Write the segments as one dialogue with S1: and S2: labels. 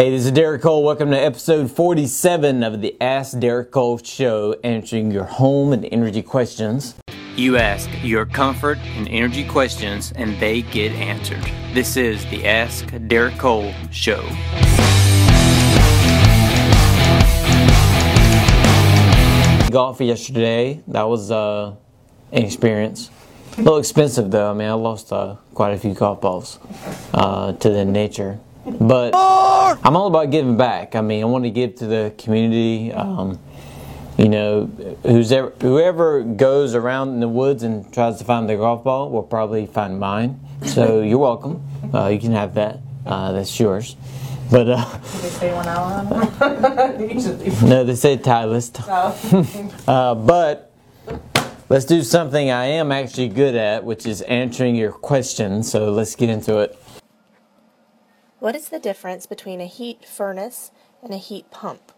S1: Hey, this is Derek Cole. Welcome to episode 47 of the Ask Derek Cole Show, answering your home and energy questions. You ask your comfort and energy questions, and they get answered. This is the Ask Derek Cole Show. Golf yesterday. That was uh, an experience. A little expensive though. I mean, I lost uh, quite a few golf balls uh, to the nature. But I'm all about giving back. I mean, I want to give to the community. Um, you know, who's ever, whoever goes around in the woods and tries to find the golf ball will probably find mine. So you're welcome. Uh, you can have that. Uh, that's yours. But uh,
S2: Did they say one hour on them? Usually.
S1: no, they say Titleist.
S2: Oh.
S1: Uh, but let's do something I am actually good at, which is answering your questions. So let's get into it.
S3: What is the difference between a heat furnace and a heat pump?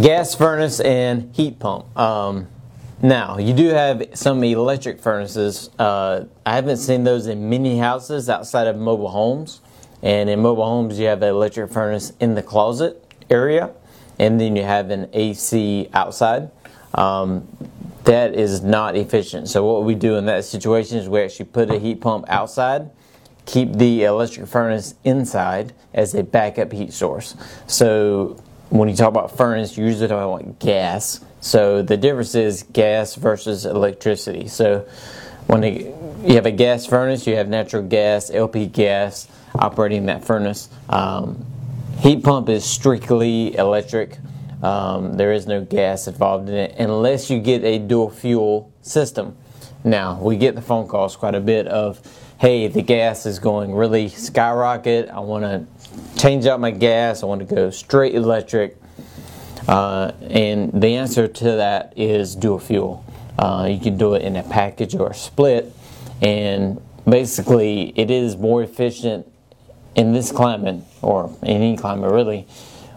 S1: gas furnace and heat pump. Um, now, you do have some electric furnaces. Uh, I haven't seen those in many houses outside of mobile homes. And in mobile homes, you have an electric furnace in the closet area, and then you have an AC outside. Um, that is not efficient. So, what we do in that situation is we actually put a heat pump outside keep the electric furnace inside as a backup heat source. So when you talk about furnace, you usually talk about gas. So the difference is gas versus electricity. So when you have a gas furnace, you have natural gas, LP gas operating that furnace. Um, heat pump is strictly electric. Um, there is no gas involved in it unless you get a dual fuel system. Now, we get the phone calls quite a bit of, hey, the gas is going really skyrocket. I want to change out my gas. I want to go straight electric. Uh, and the answer to that is dual fuel. Uh, you can do it in a package or a split. And basically, it is more efficient in this climate, or any climate really.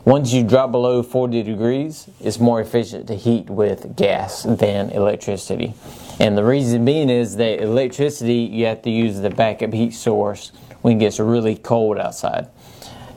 S1: Once you drop below 40 degrees, it's more efficient to heat with gas than electricity. And the reason being is that electricity, you have to use the backup heat source when it gets really cold outside.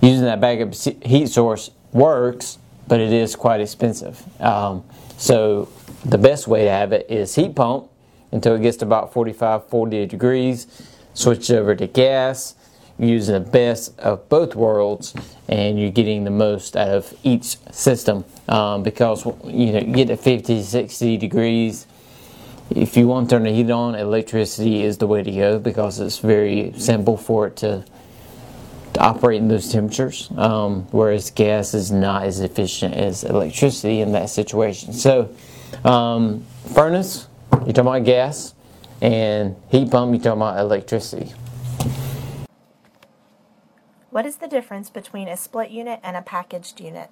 S1: Using that backup heat source works, but it is quite expensive. Um, so the best way to have it is heat pump until it gets to about 45, 40 degrees. Switch over to gas, using the best of both worlds, and you're getting the most out of each system. Um, because you know you get to 50, 60 degrees, if you want to turn the heat on, electricity is the way to go because it's very simple for it to, to operate in those temperatures. Um, whereas gas is not as efficient as electricity in that situation. So, um, furnace, you're talking about gas, and heat pump, you're talking about electricity.
S3: What is the difference between a split unit and a packaged unit?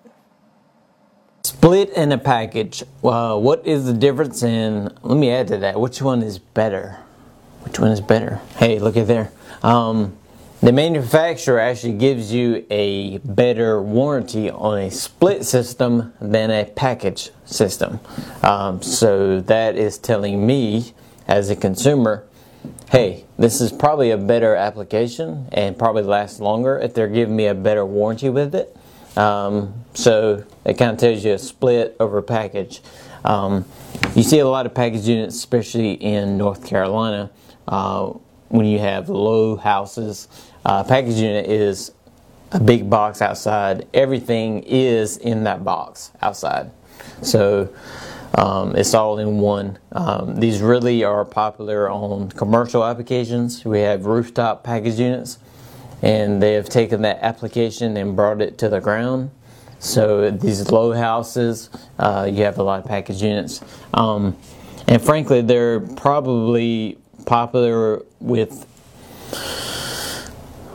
S1: Split and a package. Uh, what is the difference in? Let me add to that. Which one is better? Which one is better? Hey, look at there. Um, the manufacturer actually gives you a better warranty on a split system than a package system. Um, so that is telling me, as a consumer, hey, this is probably a better application and probably lasts longer if they're giving me a better warranty with it. Um, so it kind of tells you a split over package. Um, you see a lot of package units, especially in North Carolina, uh, when you have low houses. Uh, package unit is a big box outside. Everything is in that box outside. So um, it's all in one. Um, these really are popular on commercial applications. We have rooftop package units and they have taken that application and brought it to the ground. So these low houses, uh, you have a lot of package units, um, and frankly, they're probably popular with.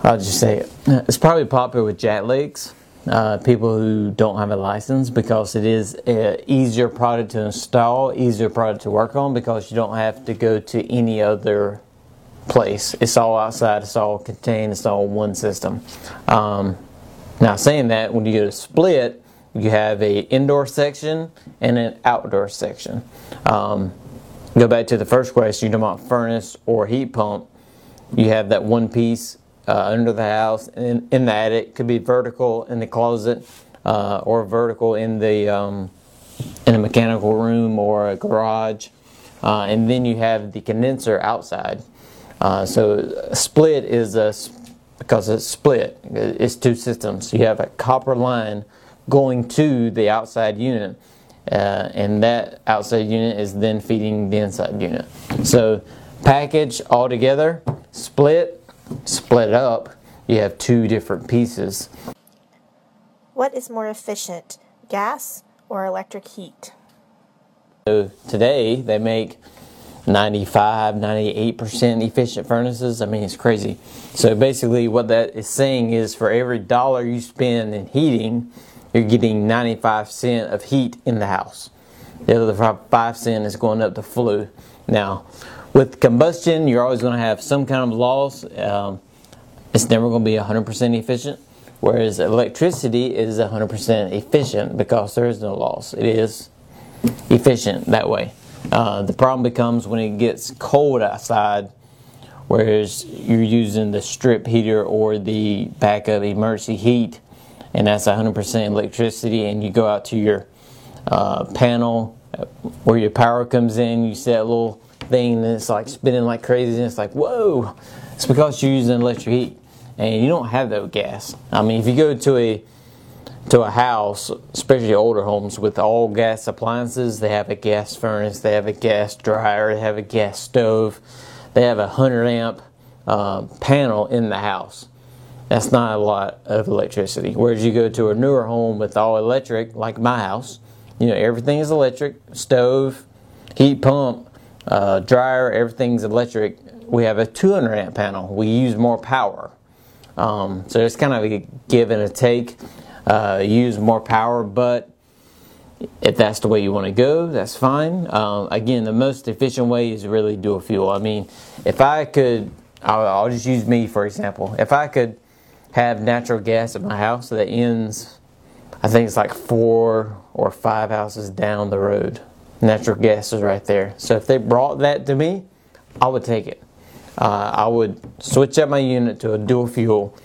S1: I'll just say it. It's probably popular with jacklegs, uh, people who don't have a license, because it is an easier product to install, easier product to work on, because you don't have to go to any other place. It's all outside. It's all contained. It's all one system. Um, now, saying that, when you go to split, you have a indoor section and an outdoor section. Um, go back to the first question, you talking about furnace or heat pump. You have that one piece uh, under the house and in the attic, could be vertical in the closet uh, or vertical in the um, in a mechanical room or a garage. Uh, and then you have the condenser outside. Uh, so split is a because it's split. It's two systems. You have a copper line going to the outside unit, uh, and that outside unit is then feeding the inside unit. So package all together, split, split up. You have two different pieces.
S3: What is more efficient, gas or electric heat?
S1: So today they make 95, 98% efficient furnaces. I mean, it's crazy. So basically, what that is saying is for every dollar you spend in heating, you're getting 95 cent of heat in the house. The other 5 cent is going up to flue. Now, with combustion, you're always going to have some kind of loss. Um, it's never going to be 100% efficient. Whereas electricity is 100% efficient because there is no loss. It is efficient that way. Uh, the problem becomes when it gets cold outside, whereas you're using the strip heater or the backup emergency heat, and that's 100% electricity, and you go out to your uh, panel where your power comes in, you see that little thing, and it's like spinning like crazy, and it's like, whoa! It's because you're using electric heat, and you don't have that with gas. I mean, if you go to a to a house, especially older homes with all gas appliances, they have a gas furnace, they have a gas dryer, they have a gas stove, they have a 100 amp uh, panel in the house. That's not a lot of electricity. Whereas you go to a newer home with all electric, like my house, you know, everything is electric stove, heat pump, uh, dryer, everything's electric. We have a 200 amp panel. We use more power. Um, so it's kind of a give and a take uh, use more power, but if that's the way you want to go, that's fine. Uh, again, the most efficient way is really dual fuel. I mean, if I could, I'll, I'll, just use me for example. If I could have natural gas at my house that ends, I think it's like four or five houses down the road. Natural gas is right there. So if they brought that to me, I would take it. Uh, I would switch up my unit to a dual fuel,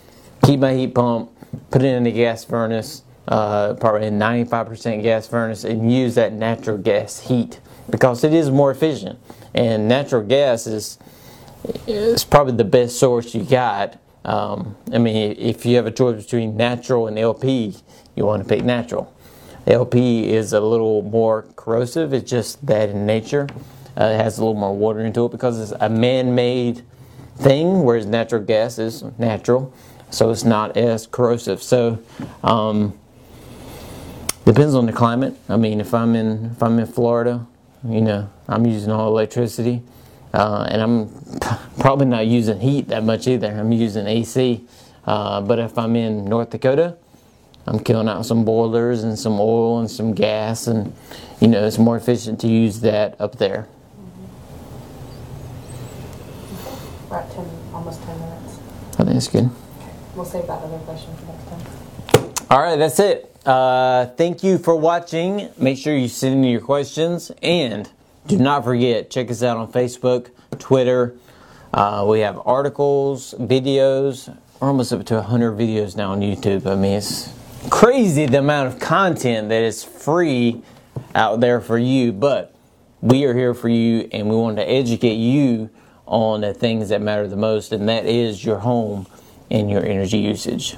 S1: keep my heat pump, put it in a gas furnace, uh, probably a 95% gas furnace, and use that natural gas heat because it is more efficient. And natural gas is is probably the best source you got. Um, I mean, if you have a choice between natural and LP, you want to pick natural. LP is a little more corrosive. It's just that in nature. Uh, it has a little more water into it because it's a man-made thing, whereas natural gas is natural so it's not as corrosive. So um, depends on the climate. I mean, if I'm in if I'm in Florida, you know, I'm using all electricity, uh, and I'm probably not using heat that much either. I'm using AC. Uh, but if I'm in North Dakota, I'm killing out some boilers and some oil and some gas, and you know, it's more efficient to use that up there.
S2: We're at 10, almost 10 minutes.
S1: I think it's good.
S2: We'll save that other question for next time.
S1: All right, that's it. Uh, thank you for watching. Make sure you send in your questions and do not forget check us out on Facebook, Twitter. Uh, we have articles, videos. We're almost up to 100 videos now on YouTube. I mean, it's crazy the amount of content that is free out there for you, but we are here for you and we want to educate you on the things that matter the most, and that is your home and your energy usage.